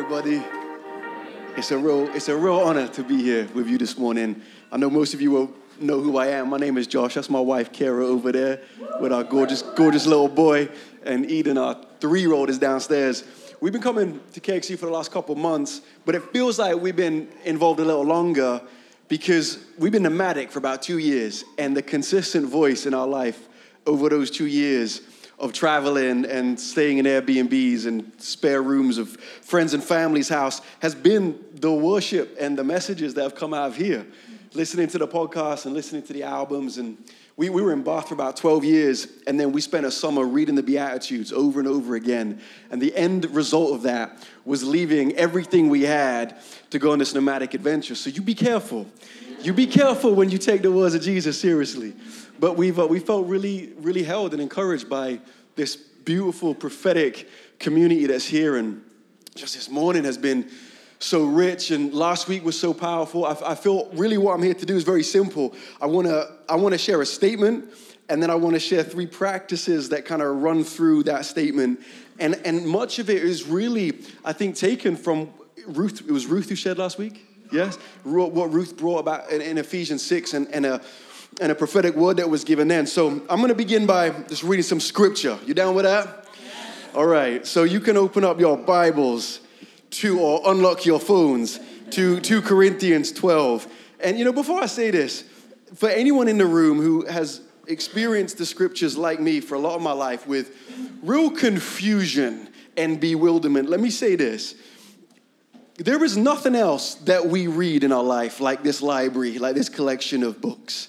everybody. It's a real, it's a real honor to be here with you this morning. I know most of you will know who I am. My name is Josh. That's my wife, Kara, over there, with our gorgeous, gorgeous little boy, and Eden, our three-year-old, is downstairs. We've been coming to KXC for the last couple months, but it feels like we've been involved a little longer because we've been nomadic for about two years, and the consistent voice in our life over those two years of traveling and staying in Airbnbs and spare rooms of friends and family's house has been the worship and the messages that have come out of here. Listening to the podcast and listening to the albums. And we, we were in Bath for about 12 years, and then we spent a summer reading the Beatitudes over and over again. And the end result of that was leaving everything we had to go on this nomadic adventure. So you be careful. You be careful when you take the words of Jesus seriously. But we've, uh, we felt really, really held and encouraged by this beautiful prophetic community that's here. And just this morning has been so rich, and last week was so powerful. I, I feel really what I'm here to do is very simple. I wanna, I wanna share a statement, and then I wanna share three practices that kind of run through that statement. And, and much of it is really, I think, taken from Ruth. It was Ruth who shared last week? Yes? What Ruth brought about in, in Ephesians 6 and, and a and a prophetic word that was given then. So I'm going to begin by just reading some scripture. You down with that? All right. So you can open up your Bibles to or unlock your phones to 2 Corinthians 12. And you know, before I say this, for anyone in the room who has experienced the scriptures like me for a lot of my life with real confusion and bewilderment, let me say this. There is nothing else that we read in our life like this library, like this collection of books.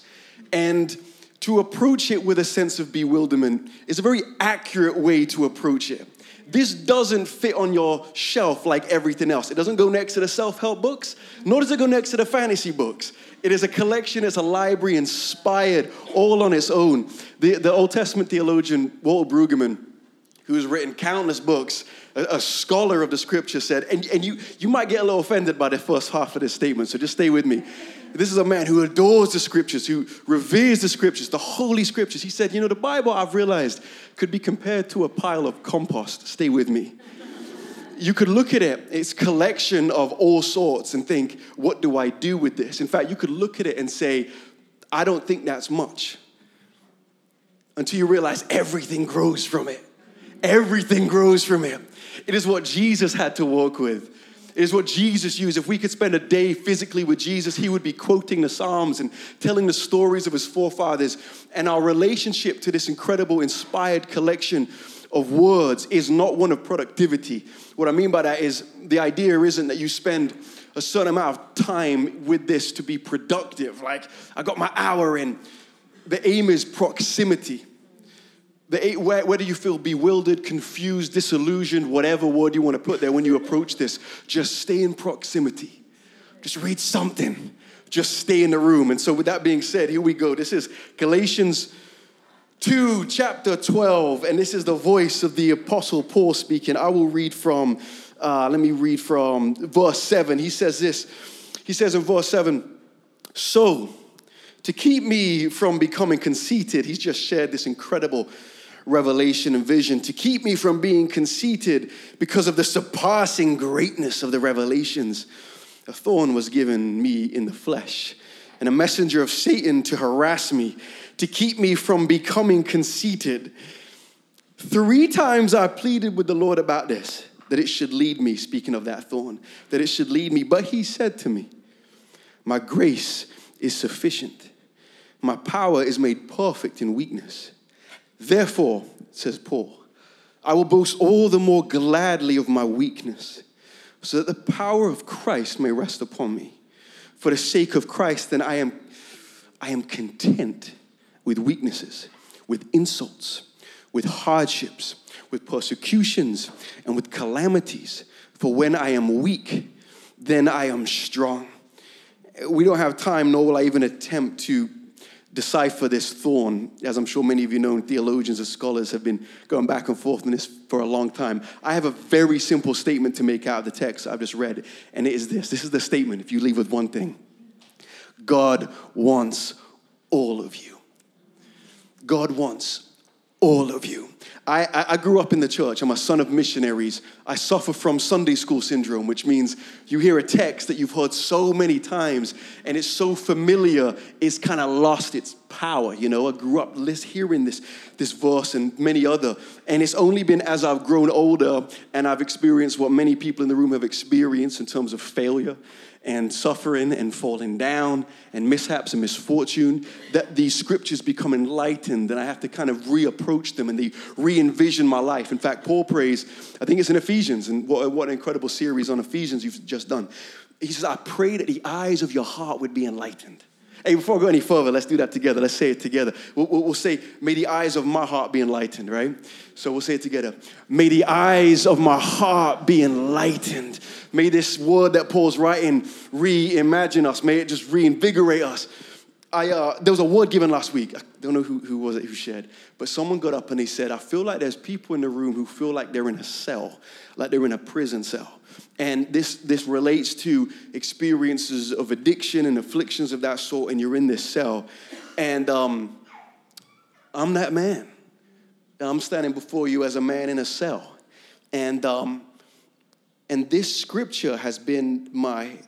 And to approach it with a sense of bewilderment is a very accurate way to approach it. This doesn't fit on your shelf like everything else. It doesn't go next to the self help books, nor does it go next to the fantasy books. It is a collection, it's a library inspired all on its own. The, the Old Testament theologian Walter Brueggemann, who's written countless books, a, a, scholar of the scripture, said, and, and you, you might get a little offended by the first half of this statement, so just stay with me. This is a man who adores the scriptures, who reveres the scriptures, the holy scriptures. He said, You know, the Bible, I've realized, could be compared to a pile of compost. Stay with me. You could look at it, it's collection of all sorts, and think, What do I do with this? In fact, you could look at it and say, I don't think that's much. Until you realize everything grows from it. Everything grows from it. It is what Jesus had to walk with. Is what Jesus used. If we could spend a day physically with Jesus, he would be quoting the Psalms and telling the stories of his forefathers. And our relationship to this incredible, inspired collection of words is not one of productivity. What I mean by that is the idea isn't that you spend a certain amount of time with this to be productive. Like, I got my hour in. The aim is proximity. The, whether you feel bewildered, confused, disillusioned, whatever word you want to put there when you approach this, just stay in proximity. Just read something. Just stay in the room. And so, with that being said, here we go. This is Galatians 2, chapter 12, and this is the voice of the Apostle Paul speaking. I will read from, uh, let me read from verse 7. He says this. He says in verse 7, So, to keep me from becoming conceited, he's just shared this incredible revelation and vision to keep me from being conceited because of the surpassing greatness of the revelations. A thorn was given me in the flesh, and a messenger of Satan to harass me, to keep me from becoming conceited. Three times I pleaded with the Lord about this, that it should lead me, speaking of that thorn, that it should lead me. But he said to me, My grace is sufficient. My power is made perfect in weakness. Therefore, says Paul, I will boast all the more gladly of my weakness, so that the power of Christ may rest upon me. For the sake of Christ, then I am, I am content with weaknesses, with insults, with hardships, with persecutions, and with calamities. For when I am weak, then I am strong. We don't have time, nor will I even attempt to decipher this thorn, as I'm sure many of you know, theologians and scholars have been going back and forth on this for a long time. I have a very simple statement to make out of the text I've just read, and it is this this is the statement, if you leave with one thing God wants all of you. God wants all of you. I, I, grew up in the church. I'm a son of missionaries. I suffer from Sunday school syndrome, which means you hear a text that you've heard so many times and it's so familiar, it's kind of lost its power. You know, I grew up hearing this, this verse and many other. And it's only been as I've grown older and I've experienced what many people in the room have experienced in terms of failure and suffering and falling down and mishaps and misfortune, that these scriptures become enlightened and I have to kind of reapproach them and they re envision my life. In fact, Paul prays, I think it's in Ephesians, and what, what an incredible series on Ephesians you've just done. He says, I pray that the eyes of your heart would be enlightened. Hey, before I go any further, let's do that together. Let's say it together. We'll, we'll, say, May the eyes of my heart be enlightened, right? So we'll say it together. May the eyes of my heart be enlightened. May this word that Paul's writing reimagine us. May it just reinvigorate us. I, uh, there was a word given last week. I don't know who, who was it who shared, but someone got up and he said, I feel like there's people in the room who feel like they're in a cell, like they're in a prison cell. And this, this relates to experiences of addiction and afflictions of that sort, and you're in this cell. And um, I'm that man. I'm standing before you as a man in a cell. And, um, and this scripture has been my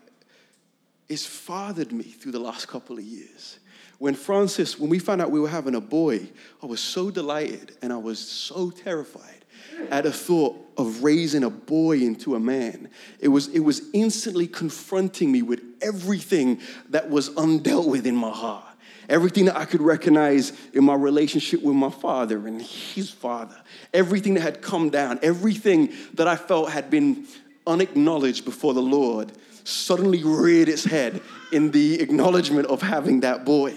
it's fathered me through the last couple of years. When Francis, when we found out we were having a boy, I was so delighted and I was so terrified at the thought of raising a boy into a man. It was, it was instantly confronting me with everything that was undealt with in my heart. Everything that I could recognize in my relationship with my father and his father. Everything that had come down. Everything that I felt had been unacknowledged before the Lord suddenly reared its head in the acknowledgement of having that boy.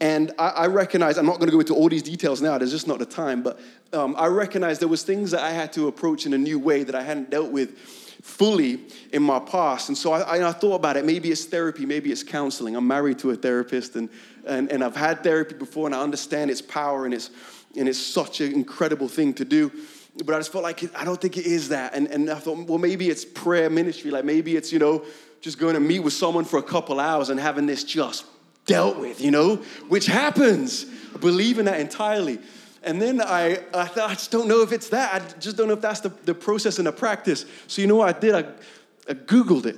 And I, I recognize, I'm not going to go into all these details now, there's just not the time, but um, I recognize there was things that I had to approach in a new way that I hadn't dealt with fully in my past. And so I, I, thought about it. Maybe it's therapy, maybe it's counseling. I'm married to a therapist, and, and, and I've had therapy before, and I understand its power, and it's, and it's such an incredible thing to do but I just felt like I don't think it is that. And, and I thought, well, maybe it's prayer ministry. Like maybe it's, you know, just going to meet with someone for a couple hours and having this just dealt with, you know, which happens. I believe in that entirely. And then I, I thought, I just don't know if it's that. I just don't know if that's the, the process and the practice. So you know what I did? I, I Googled it.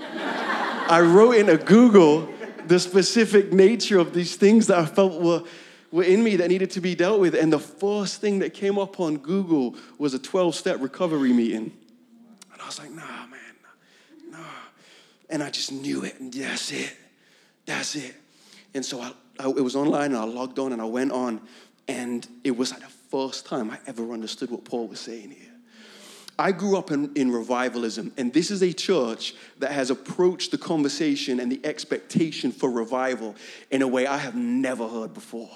I wrote in a Google the specific nature of these things that I felt were were in me that needed to be dealt with. And the first thing that came up on Google was a 12 step recovery meeting. And I was like, nah, man, nah. And I just knew it. And that's it. That's it. And so I, I, it was online and I logged on and I went on. And it was like the first time I ever understood what Paul was saying here. I grew up in, in, revivalism, and this is a church that has approached the conversation and the expectation for revival in a way I have never heard before.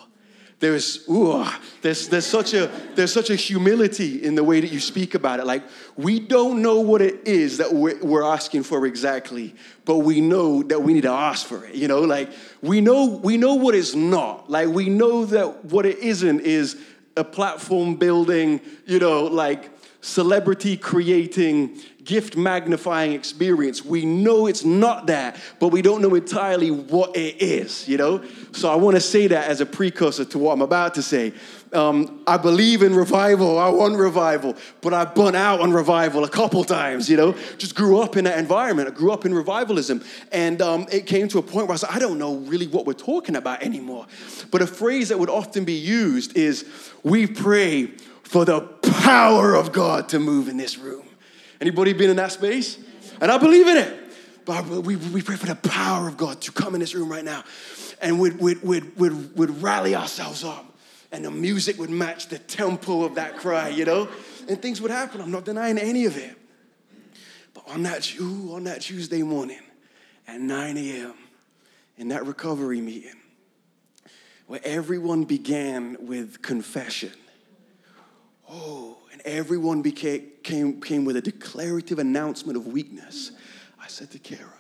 There's, ooh, there's, there's, such a, there's such a humility in the way that you speak about it. Like, we don't know what it is that we're, we're asking for exactly, but we know that we need to ask for it. You know, like, we know, we know what it's not. Like, we know that what it isn't is a platform building, you know, like celebrity creating, gift magnifying experience. We know it's not that, but we don't know entirely what it is, you know? So I want to say that as a precursor to what I'm about to say. Um, I believe in revival. I want revival, but I burnt out on revival a couple times, you know? Just grew up in that environment. I grew up in revivalism. And um, it came to a point where I said, I don't know really what we're talking about anymore. But a phrase that would often be used is, we pray for the power of God to move in this room. Anybody been in that space? And I believe in it. But we, we pray for the power of God to come in this room right now. And we'd, we'd, we'd, we'd, we'd rally ourselves up. And the music would match the tempo of that cry, you know? And things would happen. I'm not denying any of it. But on that, ooh, on that Tuesday morning at 9 a.m., in that recovery meeting, where everyone began with confession. Oh, and everyone became, came, came with a declarative announcement of weakness, I said to Kara,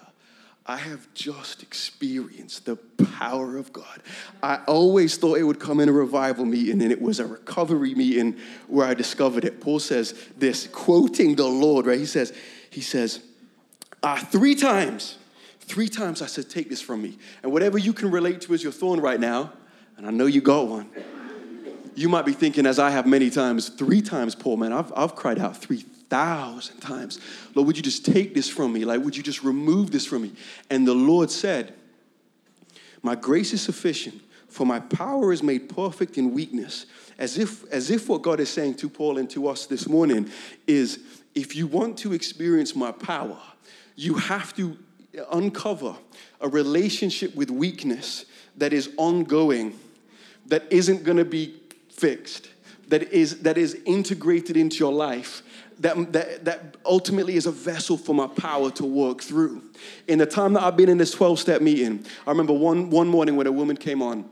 I have just experienced the power of God. I always thought it would come in a revival meeting, and it was a recovery meeting where I discovered it. Paul says this, quoting the Lord, right? He says, he says, uh, three times, three times I said, take this from me. And whatever you can relate to as your thorn right now, and I know you got one, you might be thinking, as I have many times, three times, Paul, man, I've, I've cried out three thousand times. Lord, would you just take this from me? Like, would you just remove this from me? And the Lord said, My grace is sufficient, for my power is made perfect in weakness. As if, as if what God is saying to Paul and to us this morning is if you want to experience my power, you have to uncover a relationship with weakness that is ongoing, that isn't gonna be fixed, that is, that is integrated into your life, that, that, that ultimately is a vessel for my power to work through. In the time that I've been in this 12 step meeting, I remember one, one morning when a woman came on.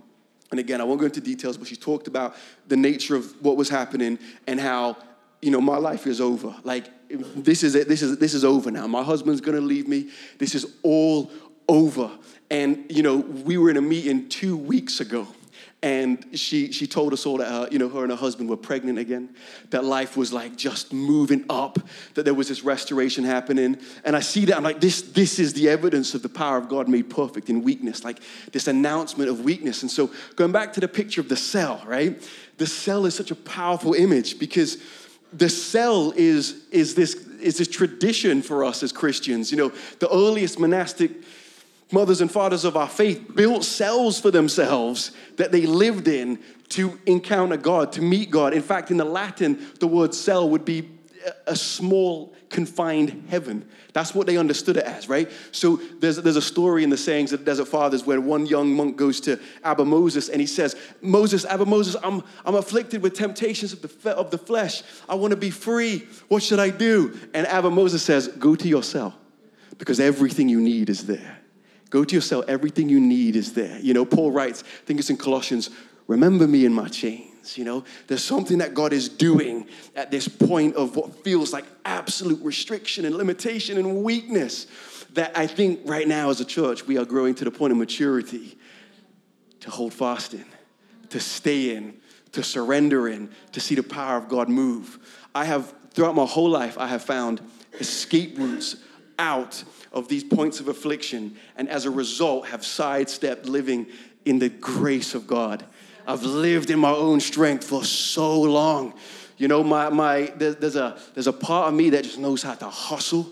And again, I won't go into details, but she talked about the nature of what was happening and how, you know, my life is over. Like, this is it. This is, this is over now. My husband's going to leave me. This is all over. And, you know, we were in a meeting two weeks ago and she, she told us all that her, you know, her and her husband were pregnant again, that life was like just moving up, that there was this restoration happening. And I see that, I'm like, this, this is the evidence of the power of God made perfect in weakness, like this announcement of weakness. And so going back to the picture of the cell, right? The cell is such a powerful image because the cell is, is, this, is this tradition for us as Christians. You know, the earliest monastic mothers and fathers of our faith built cells for themselves that they lived in to encounter God, to meet God. In fact, in the Latin, the word cell would be a small, confined heaven. That's what they understood it as, right? So there's, there's a story in the sayings of the Desert Fathers where one young monk goes to Abba Moses and he says, Moses, Abba Moses, I'm, I'm afflicted with temptations of the, of the flesh. I want to be free. What should I do? And Abba Moses says, Go to your cell because everything you need is there. Go to your cell. Everything you need is there. You know, Paul writes, I think it's in Colossians, remember me in my chains. You know, there's something that God is doing at this point of what feels like absolute restriction and limitation and weakness that I think right now as a church we are growing to the point of maturity to hold fast in, to stay in, to surrender in, to see the power of God move. I have, throughout my whole life, I have found escape routes out of these points of affliction, and as a result, have sidestepped living in the grace of God. I've lived in my own strength for so long. You know, my, my, there's, a, there's a part of me that just knows how to hustle,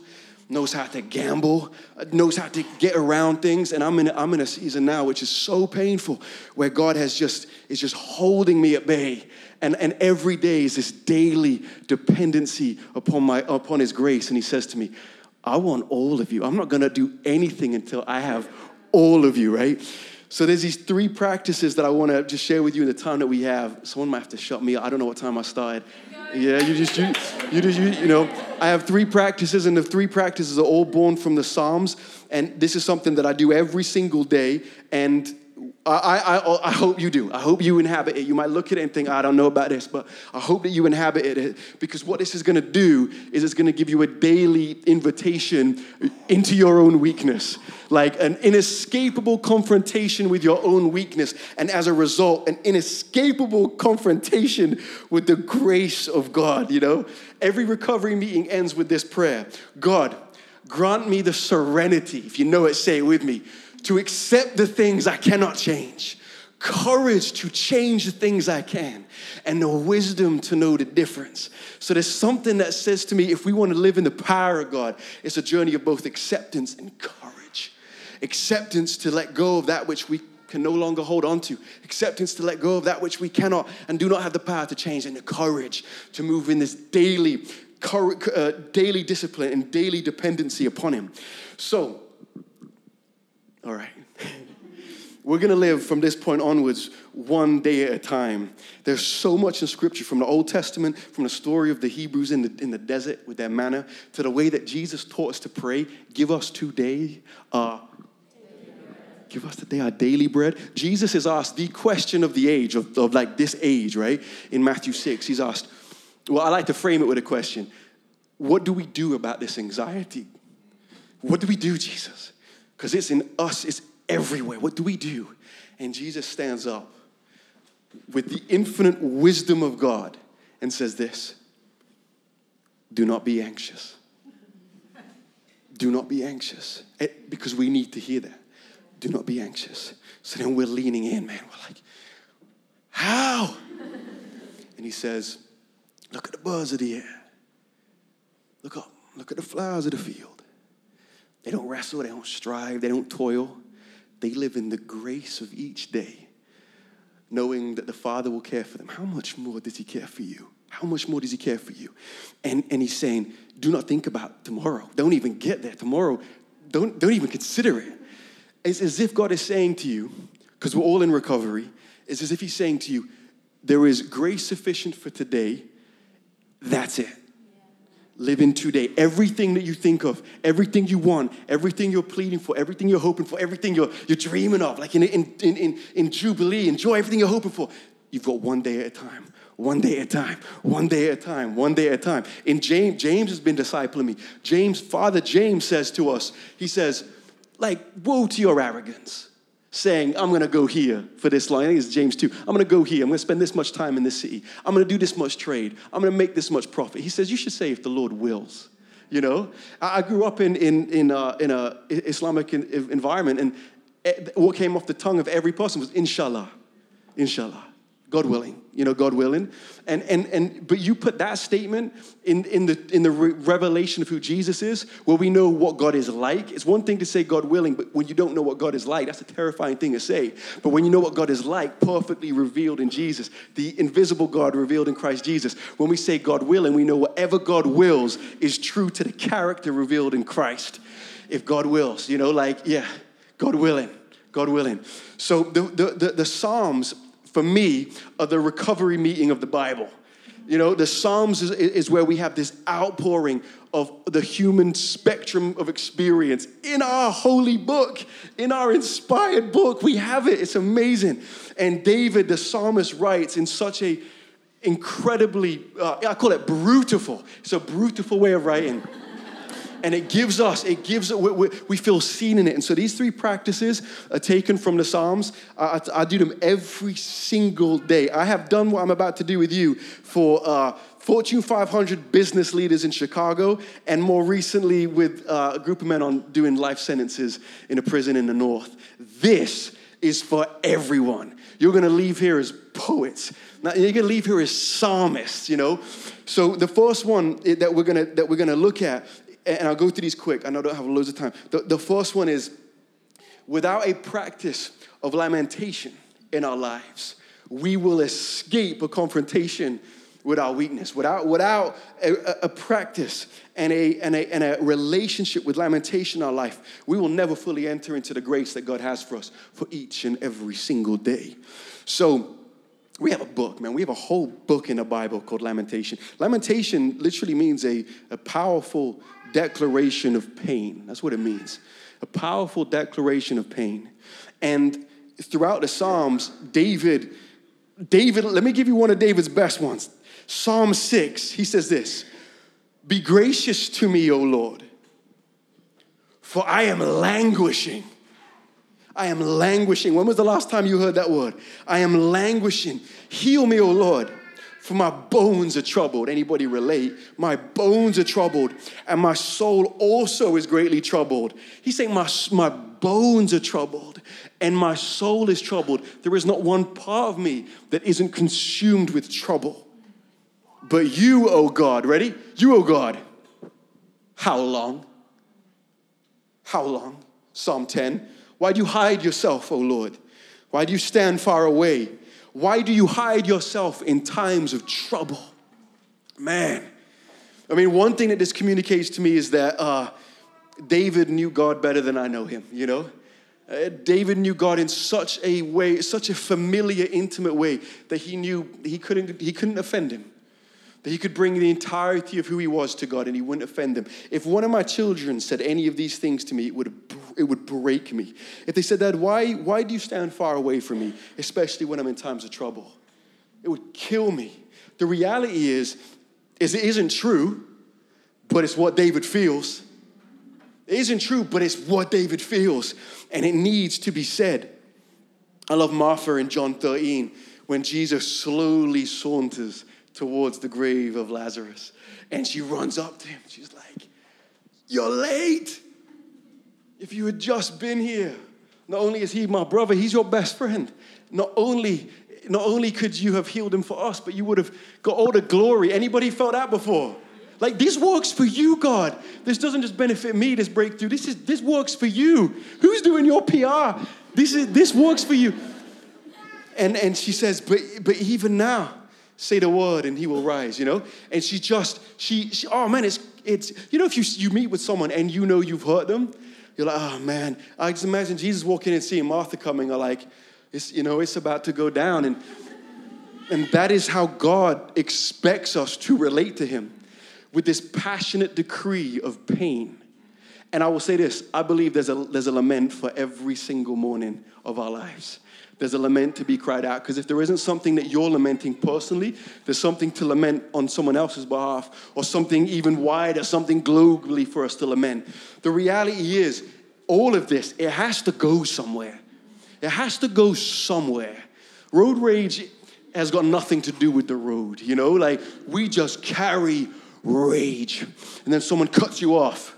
knows how to gamble, uh, knows how to get around things. And I'm in, I'm in a season now which is so painful where God has just, is just holding me at bay. And, and every day is this daily dependency upon, my, upon His grace. And He says to me, I want all of you. I'm not going to do anything until I have all of you, right? So there's these three practices that I want to just share with you in the time that we have. Someone might have to shut me. I don't know what time I started. Yeah, you just you, you just you, you know. I have three practices, and the three practices are all born from the Psalms. And this is something that I do every single day. And I, I, I hope you do. I hope you inhabit it. You might look at it and think, ah, I don't know about this, but I hope that you inhabit it because what this is going to do is it's going to give you a daily invitation into your own weakness, like an inescapable confrontation with your own weakness. And as a result, an inescapable confrontation with the grace of God, you know? Every recovery meeting ends with this prayer God, grant me the serenity. If you know it, say it with me to accept the things I cannot change, courage to change the things I can, and the wisdom to know the difference. So there's something that says to me if we want to live in the power of God, it's a journey of both acceptance and courage. Acceptance to let go of that which we can no longer hold on to, acceptance to let go of that which we cannot and do not have the power to change, and the courage to move in this daily, uh, daily discipline and daily dependency upon Him. So, all right. We're going to live from this point onwards one day at a time. There's so much in Scripture from the Old Testament, from the story of the Hebrews in the, in the desert with their manna, to the way that Jesus taught us to pray. Give us today give us today our daily bread. Jesus is asked the question of the age, of, of like this age, right? In Matthew 6, he's asked, well, I like to frame it with a question What do we do about this anxiety? What do we do, Jesus? Because it's in us, it's everywhere. What do we do? And Jesus stands up with the infinite wisdom of God and says this Do not be anxious. Do not be anxious. It, because we need to hear that. Do not be anxious. So then we're leaning in, man. We're like, How? And he says, Look at the birds of the air. Look up. Look at the flowers of the field. They don't wrestle, they don't strive, they don't toil. They live in the grace of each day, knowing that the Father will care for them. How much more does He care for you? How much more does He care for you? And, and He's saying, do not think about tomorrow. Don't even get there. Tomorrow, don't, don't even consider it. It's as if God is saying to you, because we're all in recovery, it's as if He's saying to you, there is grace sufficient for today. That's it. Live in today. Everything that you think of, everything you want, everything you're pleading for, everything you're hoping for, everything you're, you're dreaming of, like in, in, in, in, in Jubilee, enjoy everything you're hoping for. You've got one day at a time, one day at a time, one day at a time, one day at a time. In James, James has been discipling me. James, Father James says to us, he says, like, woe to your arrogance saying, I'm to go here for this line. I think it's James 2. I'm to go here. I'm to spend this much time in this city. I'm to do this much trade. I'm to make this much profit. He says, You should say, if the Lord wills. You know, I grew up in, in, in, a, in a Islamic environment, and eh, what came off the tongue of every person was, Inshallah, Inshallah. God willing, you know, God willing. And, and, and, but you put that statement in, in the, in the re- revelation of who Jesus is, where we know what God is like. It's one thing to say God willing, but when you don't know what God is like, that's a terrifying thing to say. But when you know what God is like, perfectly revealed in Jesus, the invisible God revealed in Christ Jesus, when we say God willing, we know whatever God wills is true to the character revealed in Christ. If God wills, you know, like, yeah, God willing, God willing. So the, the, the, the Psalms for me, are the recovery meeting of the Bible. You know, the Psalms is, is, where we have this outpouring of the human spectrum of experience in our holy book, in our inspired book. We have it. It's amazing. And David, the psalmist, writes in such a incredibly, uh, I call it brutal. It's a brutal way of writing and it gives us, it gives, we, we, feel seen in it. And so these three practices are taken from the Psalms. I, I, do them every single day. I have done what I'm about to do with you for uh, Fortune 500 business leaders in Chicago, and more recently with uh, a group of men on doing life sentences in a prison in the north. This is for everyone. You're gonna leave here as poets. Now, you're gonna leave here as psalmists, you know? So the first one that we're gonna that we're gonna look at and I'll go through these quick. I know I don't have loads of time. The, the first one is without a practice of lamentation in our lives, we will escape a confrontation with our weakness. Without, without a, a, practice and a, and, a, and a relationship with lamentation in our life, we will never fully enter into the grace that God has for us for each and every single day. So, we have a book, man. We have a whole book in the Bible called Lamentation. Lamentation literally means a, a powerful declaration of pain. That's what it means. A powerful declaration of pain. And throughout the Psalms, David, David, let me give you one of David's best ones. Psalm 6, he says this Be gracious to me, O Lord, for I am languishing. I am languishing. When was the last time you heard that word? I am languishing. Heal me, O Lord for my bones are troubled. Anybody relate? My bones are troubled, and my soul also is greatly troubled. He's saying, My, my bones are troubled, and my soul is troubled. There is not one part of me that isn't consumed with trouble. But you, O oh God, ready? You, O oh God, how long? How long? Psalm 10. Why do you hide yourself, O Lord? Why do you stand far away? Why do you hide yourself in times of trouble? Man. I mean, one thing that this communicates to me is that uh, David knew God better than I know him, you know? Uh, David knew God in such a way, such a familiar, intimate way that he knew he couldn't, he couldn't offend him. That he could bring the entirety of who he was to God and he wouldn't offend them. If one of my children said any of these things to me, it would, it would break me. If they said, Dad, why, why do you stand far away from me, especially when I'm in times of trouble? It would kill me. The reality is, is it isn't true, but it's what David feels. It isn't true, but it's what David feels, and it needs to be said. I love Martha in John 13 when Jesus slowly saunters towards the grave of Lazarus. And she runs up to him. She's like, You're late. If you had just been here, not only is he my brother, he's your best friend. Not only not only could you have healed him for us, but you would have got all the glory. Anybody felt that before? Like this works for you, God. This doesn't just benefit me, this breakthrough. This is this works for you. Who's doing your PR? This is this works for you. And and she says, but but even now, say the word and he will rise, you know? And she just, she, she oh man, it's it's you know, if you you meet with someone and you know you've hurt them, you're like, oh man. I just imagine Jesus walking in and seeing Martha coming, are like, it's you know, it's about to go down. And and that is how God expects us to relate to him with this passionate decree of pain. And I will say this I believe there's a, there's a lament for every single morning of our lives. There's a lament to be cried out because if there isn't something that you're lamenting personally, there's something to lament on someone else's behalf or something even wider, something globally for us to lament. The reality is, all of this, it has to go somewhere. It has to go somewhere. Road rage has got nothing to do with the road, you know? Like, we just carry rage. And then someone cuts you off,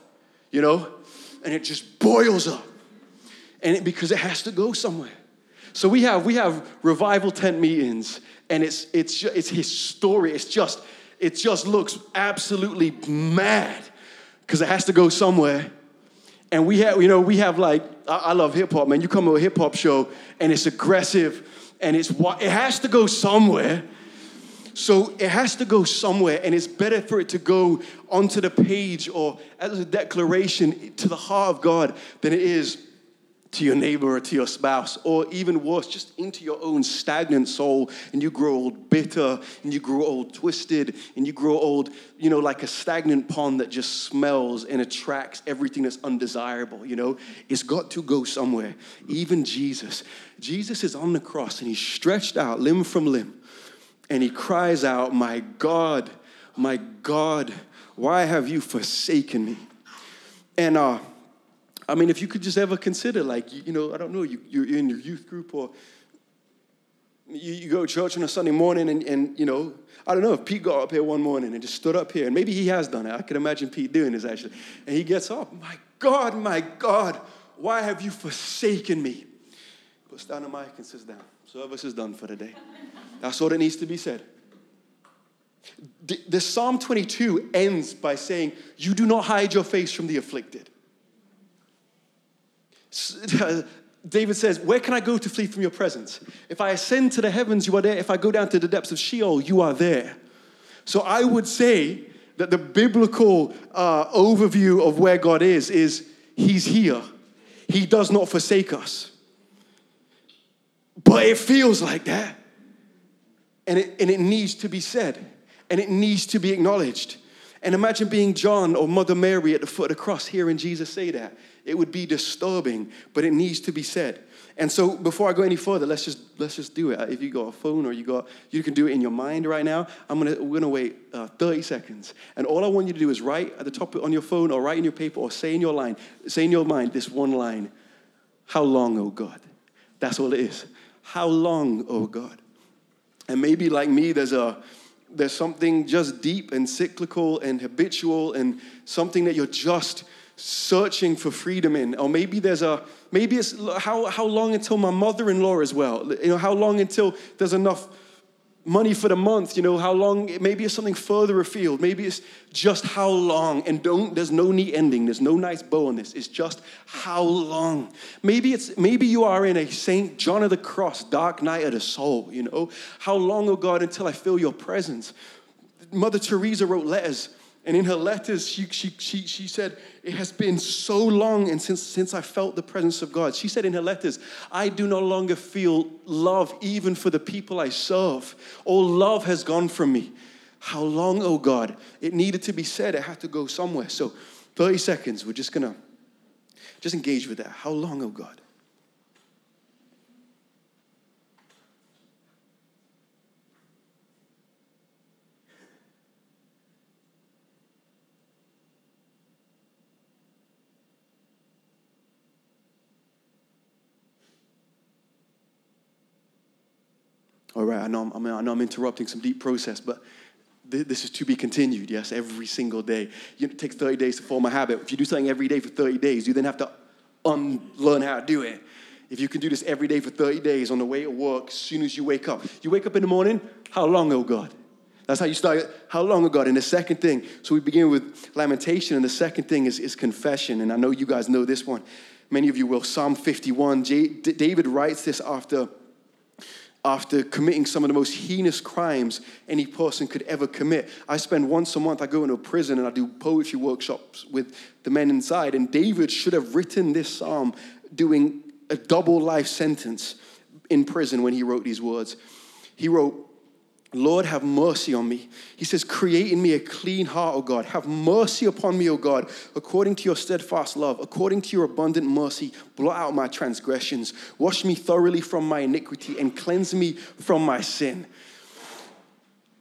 you know, and it just boils up. And it, because it has to go somewhere. So we have we have revival tent meetings, and it's it's it's his story. It's just it just looks absolutely mad because it has to go somewhere. And we have you know we have like I, I love hip hop, man. You come to a hip hop show and it's aggressive and it's it has to go somewhere. So it has to go somewhere, and it's better for it to go onto the page or as a declaration to the heart of God than it is to your neighbor or to your spouse, or even worse, just into your own stagnant soul, and you grow old bitter, and you grow old twisted, and you grow old, you know, like a stagnant pond that just smells and attracts everything that's undesirable, you know? It's got to go somewhere. Even Jesus. Jesus is on the cross, and he's stretched out limb from limb and he cries out, My God, my God, why have you forsaken me? And uh, I mean, if you could just ever consider, like, you, know, I don't know, you, you're in your youth group or you, you go to church on a Sunday morning and, and, you know, I don't know if Pete got up here one morning and just stood up here, and maybe he has done it. I can imagine Pete doing this actually. And he gets up, My God, my God, why have you forsaken me? Puts down the mic and sits down. Service is done for the day. That's all that needs to be said. The, the Psalm 22 ends by saying, You do not hide your face from the afflicted. David says, Where can I go to flee from your presence? If I ascend to the heavens, you are there. If I go down to the depths of Sheol, you are there. So I would say that the biblical uh, overview of where God is is He's here. He does not forsake us. But it feels like that. And it, and it needs to be said, and it needs to be acknowledged. And imagine being John or Mother Mary at the foot of the cross, hearing Jesus say that. It would be disturbing, but it needs to be said. And so before I go any further, let's just let's just do it. If you got a phone or you got you can do it in your mind right now. I'm gonna we're gonna wait uh, 30 seconds, and all I want you to do is write at the top on your phone or write in your paper or say in your line, say in your mind this one line: "How long, oh God?" That's all it is. How long, oh God? And maybe like me, there's a there's something just deep and cyclical and habitual and something that you're just searching for freedom in. Or maybe there's a maybe it's how how long until my mother-in-law as well. You know, how long until there's enough money for the month, you know, how long, maybe it's something further afield. Maybe it's just how long. And don't, there's no neat ending. There's no nice bow on this. It's just how long. Maybe it's, maybe you are in a St. John of the Cross, dark night of the soul, you know. How long, oh God, until I feel your presence? Mother Teresa wrote letters and in her letters, she, she, she, she said, It has been so long and since, since I felt the presence of God. She said in her letters, I do no longer feel love even for the people I serve. All love has gone from me. How long, oh God? It needed to be said, it had to go somewhere. So 30 seconds, we're just gonna just engage with that. How long, oh God? All right, I know I'm, I know I'm interrupting some deep process, but th- this is to be continued, yes, every single day. it takes 30 days to form a habit. If you do something every day for 30 days, you then have to unlearn how to do it. If you can do this every day for 30 days on the way to work, as soon as you wake up. You wake up in the morning, how long, oh God? That's how you start. How long, oh God? And the second thing, so we begin with lamentation, and the second thing is, is confession. And I know you guys know this one. Many of you will. Psalm 51. J- David writes this after after committing some of the most heinous crimes any person could ever commit. I spend once a month, I go into a prison and I do poetry workshops with the men inside. And David should have written this psalm doing a double life sentence in prison when he wrote these words. He wrote, Lord, have mercy on me. He says, Create in me a clean heart, O God. Have mercy upon me, O God, according to your steadfast love, according to your abundant mercy. Blot out my transgressions. Wash me thoroughly from my iniquity and cleanse me from my sin.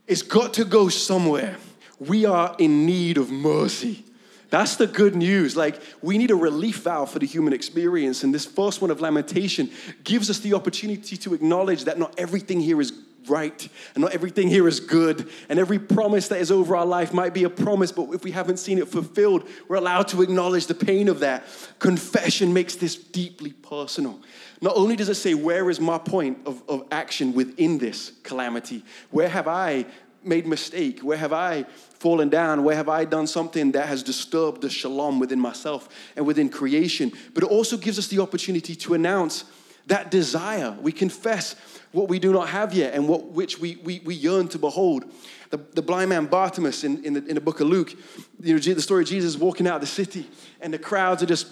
It's got to go somewhere. We are in need of mercy. That's the good news. Like, we need a relief valve for the human experience. And this first one of lamentation gives us the opportunity to acknowledge that not everything here is right and not everything here is good. And every promise that is over our life might be a promise, but if we haven't seen it fulfilled, we're allowed to acknowledge the pain of that. Confession makes this deeply personal. Not only does it say, Where is my point of, of action within this calamity? Where have I made mistake? Where have I fallen down? Where have I done something that has disturbed the shalom within myself and within creation? But it also gives us the opportunity to announce that desire. We confess what we do not have yet and what which we, we, we yearn to behold. The, the blind man Bartimaeus in, in, the, in the book of Luke, you know, the story of Jesus walking out of the city, and the crowds are just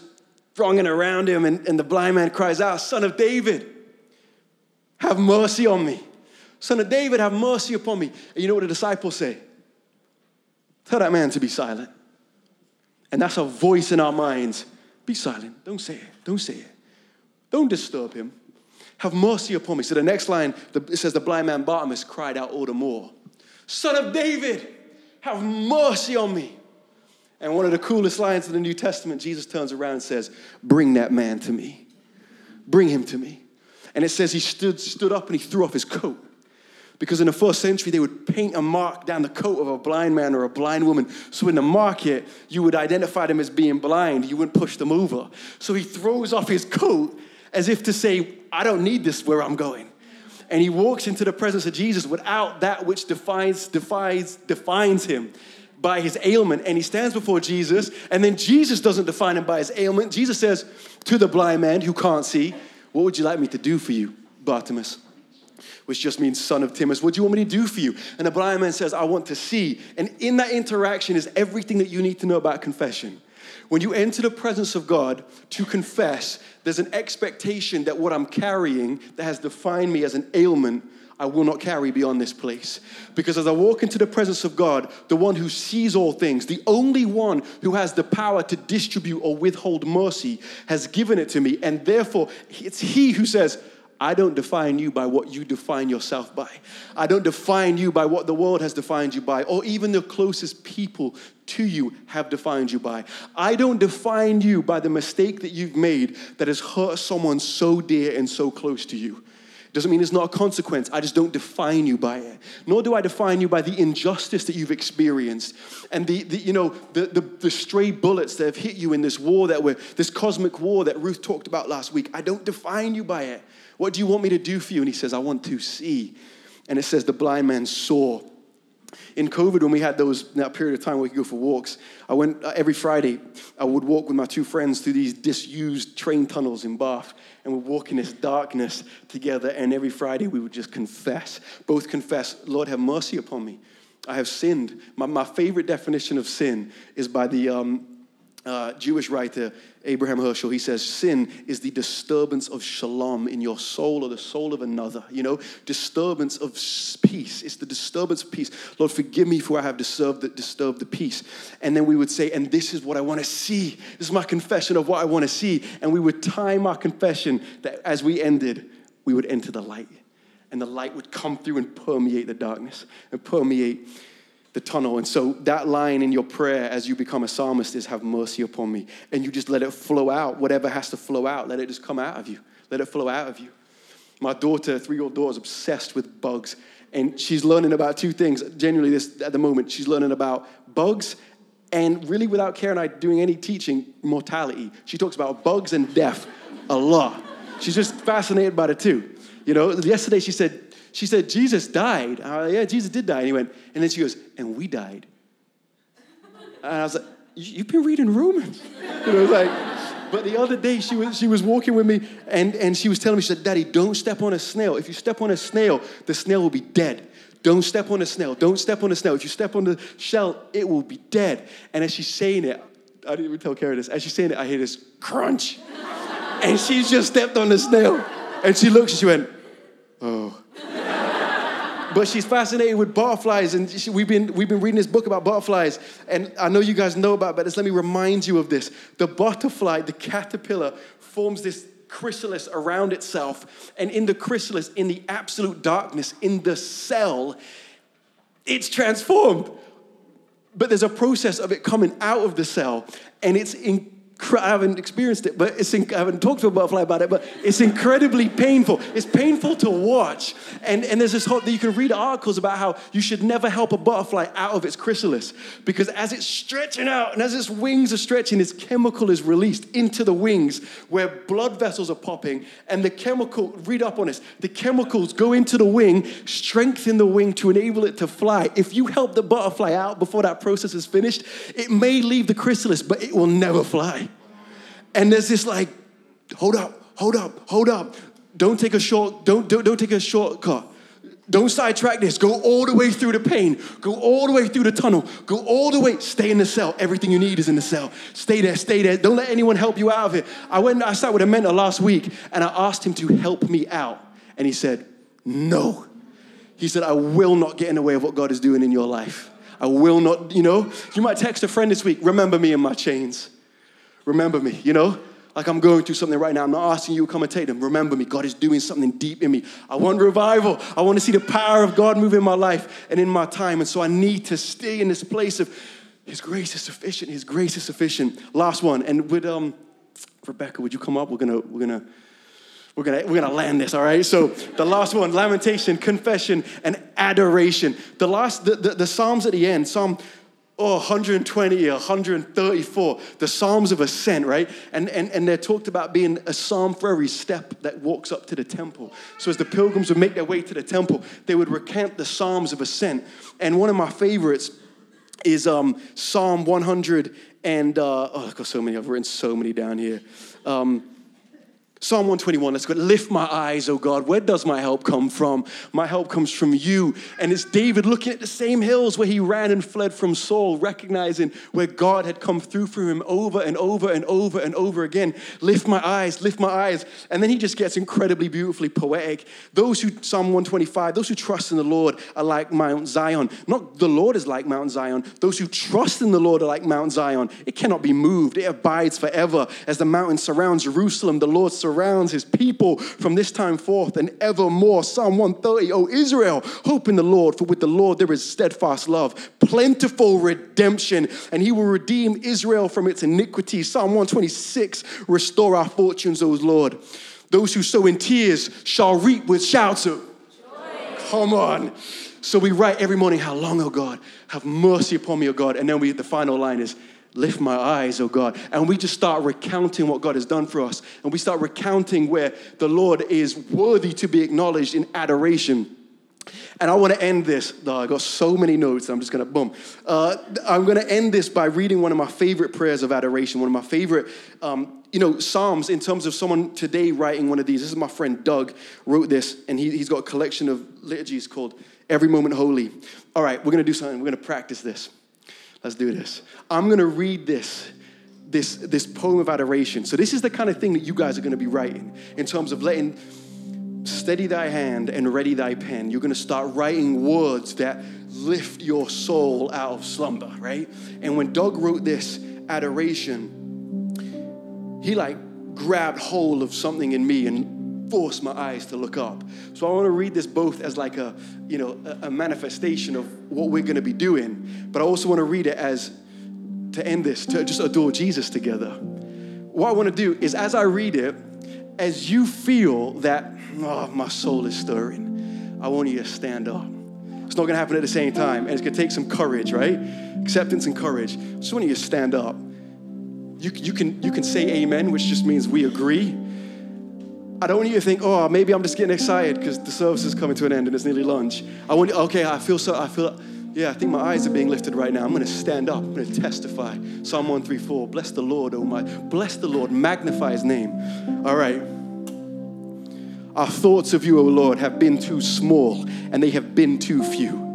thronging around him, and, and the blind man cries out, Son of David, have mercy on me. Son of David, have mercy upon me. And you know what the disciples say? Tell that man to be silent. And that's a voice in our minds. Be silent. Don't say it. Don't say it. Don't disturb him. Have mercy upon me. So the next line, it says, The blind man Bartimaeus cried out all the more, Son of David, have mercy on me. And one of the coolest lines in the New Testament, Jesus turns around and says, Bring that man to me. Bring him to me. And it says he stood, stood up and he threw off his coat. Because in the first century, they would paint a mark down the coat of a blind man or a blind woman. So in the market, you would identify them as being blind. You wouldn't push them over. So he throws off his coat as if to say, I don't need this where I'm going. And he walks into the presence of Jesus without that which defines, defines, defines him by his ailment. And he stands before Jesus, and then Jesus doesn't define him by his ailment. Jesus says to the blind man who can't see, What would you like me to do for you, Bartimaeus? Which just means son of Timaeus. What do you want me to do for you? And the blind man says, I want to see. And in that interaction is everything that you need to know about confession. When you enter the presence of God to confess, there's an expectation that what I'm carrying that has defined me as an ailment, I will not carry beyond this place. Because as I walk into the presence of God, the one who sees all things, the only one who has the power to distribute or withhold mercy, has given it to me. And therefore, it's He who says, I don't define you by what you define yourself by. I don't define you by what the world has defined you by, or even the closest people to you have defined you by. I don't define you by the mistake that you've made that has hurt someone so dear and so close to you. Doesn't mean it's not a consequence. I just don't define you by it. Nor do I define you by the injustice that you've experienced and the, the you know, the, the, the stray bullets that have hit you in this war that we're, this cosmic war that Ruth talked about last week. I don't define you by it. What do you want me to do for you? And he says, I want to see. And it says, the blind man saw. In COVID, when we had those that period of time where we could go for walks, I went uh, every Friday. I would walk with my two friends through these disused train tunnels in Bath, and we'd walk in this darkness together. And every Friday, we would just confess, both confess, Lord, have mercy upon me. I have sinned. My, my favorite definition of sin is by the um, uh, Jewish writer Abraham Heschel, he says, sin is the disturbance of shalom in your soul or the soul of another. You know, disturbance of peace. It's the disturbance of peace. Lord, forgive me for I have disturbed the, disturbed the peace. And then we would say, and this is what I want to see. This is my confession of what I want to see. And we would time our confession that as we ended, we would enter the light. And the light would come through and permeate the darkness and permeate the tunnel. And so that line in your prayer as you become a psalmist is, Have mercy upon me. And you just let it flow out. Whatever has to flow out, let it just come out of you. Let it flow out of you. My daughter, three year old daughter, is obsessed with bugs. And she's learning about two things. Genuinely, this at the moment, she's learning about bugs and really without Karen and I doing any teaching, mortality. She talks about bugs and death a lot. She's just fascinated by it too. You know, yesterday she said, she said, Jesus died. I was like, yeah, Jesus did die. And he went, and then she goes, and we died. And I was like, you've been reading Romans. You know, like, but the other day she was, she was walking with me and, and she was telling me, she said, Daddy, don't step on a snail. If you step on a snail, the snail will be dead. Don't step on a snail. Don't step on a snail. If you step on the shell, it will be dead. And as she's saying it, I didn't even tell Kara this. As she's saying it, I hear this crunch. and she's just stepped on the snail. And she looks and she went, oh. But she's fascinated with butterflies, and she, we've, been, we've been reading this book about butterflies. And I know you guys know about but let me remind you of this. The butterfly, the caterpillar, forms this chrysalis around itself. And in the chrysalis, in the absolute darkness, in the cell, it's transformed. But there's a process of it coming out of the cell, and it's in I haven't experienced it, but it's I haven't talked to a butterfly about it, but it's incredibly painful. It's painful to watch. And, and there's this whole, that you can read articles about how you should never help a butterfly out of its chrysalis because as it's stretching out and as its wings are stretching, this chemical is released into the wings where blood vessels are popping. And the chemical, read up on this, the chemicals go into the wing, strengthen the wing to enable it to fly. If you help the butterfly out before that process is finished, it may leave the chrysalis, but it will never fly. And there's this like, hold up, hold up, hold up. Don't take a short, don't, don't, don't take a shortcut. Don't sidetrack this. Go all the way through the pain. Go all the way through the tunnel. Go all the way. Stay in the cell. Everything you need is in the cell. Stay there. Stay there. Don't let anyone help you out of it. I went. I sat with a mentor last week, and I asked him to help me out, and he said, "No." He said, "I will not get in the way of what God is doing in your life. I will not. You know, you might text a friend this week. Remember me in my chains remember me, you know? Like I'm going through something right now. I'm not asking you to come and take them. Remember me. God is doing something deep in me. I want revival. I want to see the power of God move in my life and in my time. And so I need to stay in this place of His grace is sufficient. His grace is sufficient. Last one. And with um, Rebecca, would you come up? We're gonna, we're gonna, we're gonna, we're gonna land this, all right? So the last one, lamentation, confession, and adoration. The last, the, the, the Psalms at the end, Psalm oh, 120 or 134, the Psalms of Ascent, right? And, and, and they're talked about being a psalm for every step that walks up to the temple. So as the pilgrims would make their way to the temple, they would recant the Psalms of Ascent. And one of my favorites is um, Psalm 100 and, uh, oh, I've got so many, I've written so many down here. Um, Psalm 121, let's go. Lift my eyes, oh God. Where does my help come from? My help comes from you. And it's David looking at the same hills where he ran and fled from Saul, recognizing where God had come through for him over and over and over and over again. Lift my eyes, lift my eyes. And then he just gets incredibly beautifully poetic. Those who, Psalm 125, those who trust in the Lord are like Mount Zion. Not the Lord is like Mount Zion. Those who trust in the Lord are like Mount Zion. It cannot be moved, it abides forever. As the mountain surrounds Jerusalem, the Lord surrounds surrounds his people from this time forth and evermore. Psalm 130, O Israel, hope in the Lord, for with the Lord there is steadfast love, plentiful redemption, and he will redeem Israel from its iniquity. Psalm 126, restore our fortunes, O Lord. Those who sow in tears shall reap with shouts of joy. Come on. So we write every morning, How long, O God? Have mercy upon me, O God. And then we the final line is, lift my eyes, oh God. And we just start recounting what God has done for us. And we start recounting where the Lord is worthy to be acknowledged in adoration. And I want to end this. Oh, I got so many notes. I'm just going to boom. Uh, I'm going to end this by reading one of my favorite prayers of adoration. One of my favorite, um, you know, psalms. In terms of someone today writing one of these. This is my friend Doug wrote this, and he, he's got a collection of liturgies called "Every Moment Holy." All right, we're going to do something. We're going to practice this. Let's do this. I'm going to read this this, this poem of adoration. So, this is the kind of thing that you guys are going to be writing in terms of letting steady thy hand and ready thy pen. You're going to start writing words that lift your soul out of slumber, right? And when Doug wrote this adoration, he like grabbed hold of something in me and force my eyes to look up. So I want to read this both as like a, you know, a, manifestation of what we're going to be doing, but I also want to read it as to end this, to just adore Jesus together. What I want to do is as I read it, as you feel that, oh, my soul is stirring, I want you to stand up. It's not going to happen at the same time, and it's going to take some courage, right? Acceptance and courage. So want you to stand up. You, you, can, you can say amen, which just means we agree I don't want you to think, oh, maybe I'm just getting excited because the service is coming to an end and it's nearly lunch. I want okay, I feel so, I feel, yeah, I think my eyes are being lifted right now. I'm going to stand up. I'm going to testify. Psalm 134. Bless the Lord, oh my. Bless the Lord. Magnify his name. All right. Our thoughts of you, O Lord, have been too small and they have been too few.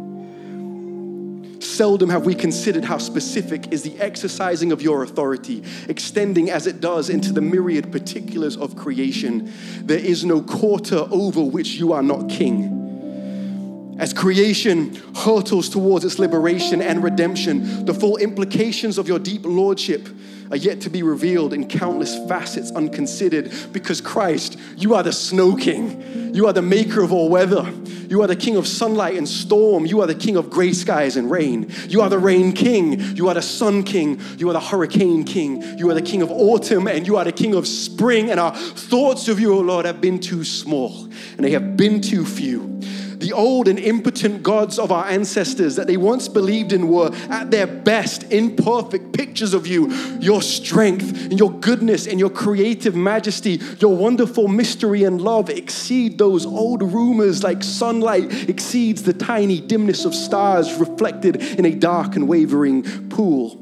Seldom have we considered how specific is the exercising of your authority, extending as it does into the myriad particulars of creation. There is no quarter over which you are not king. As creation hurtles towards its liberation and redemption, the full implications of your deep lordship are yet to be revealed in countless facets unconsidered because Christ, you are the snow king. You are the maker of all weather. You are the king of sunlight and storm. You are the king of gray skies and rain. You are the rain king. You are the sun king. You are the hurricane king. You are the king of autumn and you are the king of spring. And our thoughts of you, O Lord, have been too small and they have been too few the old and impotent gods of our ancestors that they once believed in were at their best imperfect pictures of you, your strength and your goodness and your creative majesty, your wonderful mystery and love exceed those old rumors like sunlight exceeds the tiny dimness of stars reflected in a dark and wavering pool.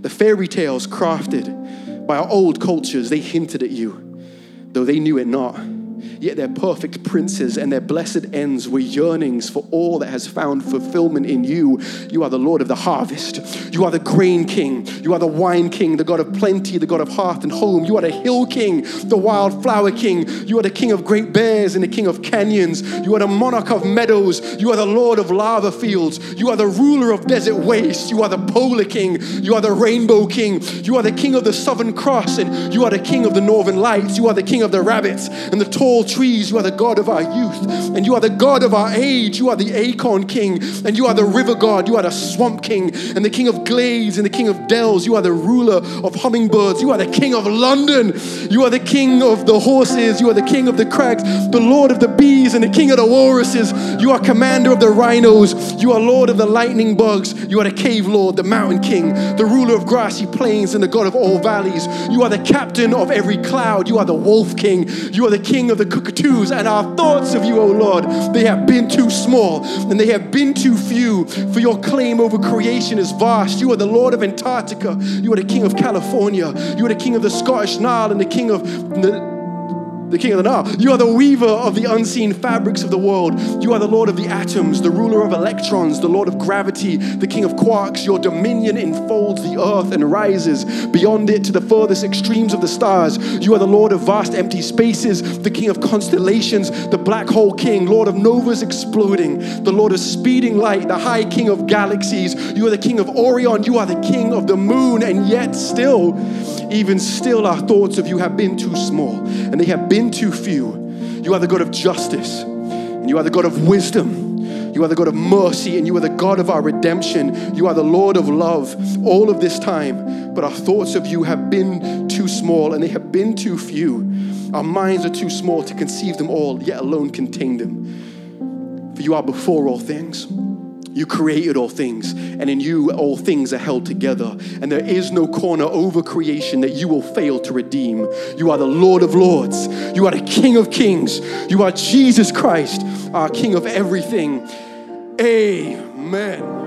The fairy tales crafted by our old cultures, they hinted at you, though they knew it not Yet their perfect princes and their blessed ends were yearnings for all that has found fulfillment in you. You are the Lord of the harvest. You are the grain king. You are the wine king, the God of plenty, the God of hearth and home. You are the hill king, the wildflower king. You are the king of great bears and the king of canyons. You are the monarch of meadows. You are the Lord of lava fields. You are the ruler of desert wastes. You are the polar king. You are the rainbow king. You are the king of the southern cross and you are the king of the northern lights. You are the king of the rabbits and the tall trees. You are the God of our youth, and you are the God of our age. You are the acorn king, and you are the river god. You are the swamp king, and the king of glades, and the king of dells. You are the ruler of hummingbirds. You are the king of London. You are the king of the horses. You are the king of the crags, the lord of the bees, and the king of the walruses. You are commander of the rhinos. You are lord of the lightning bugs. You are the cave lord, the mountain king, the ruler of grassy plains, and the god of all valleys. You are the captain of every cloud. You are the wolf king. You are the king of the cockatoos, and our thoughts of you, O Lord, they have been too small and they have been too few, for your claim over creation is vast. You are the Lord of Antarctica, you are the King of California, you are the King of the Scottish Nile and the King of the the king of the Nile. You are the weaver of the unseen fabrics of the world. You are the Lord of the atoms, the ruler of electrons, the Lord of gravity, the king of quarks. Your dominion enfolds the earth and rises beyond it to the furthest extremes of the stars. You are the Lord of vast empty spaces, the king of constellations, the black hole king, Lord of novas exploding, the Lord of speeding light, the high king of galaxies. You are the king of Orion. You are the king of the moon. And yet, still, even still, our thoughts of you have been too small and they have been too few. You are the God of justice, and you are the God of wisdom. You are the God of mercy, and you are the God of our redemption. You are the Lord of love all of this time. But our thoughts of you have been too small, and they have been too few. Our minds are too small to conceive them all, yet alone contain them. For you are before all things. You created all things, and in you all things are held together. And there is no corner over creation that you will fail to redeem. You are the Lord of Lords. You are the King of Kings. You are Jesus Christ, our King of everything. Amen.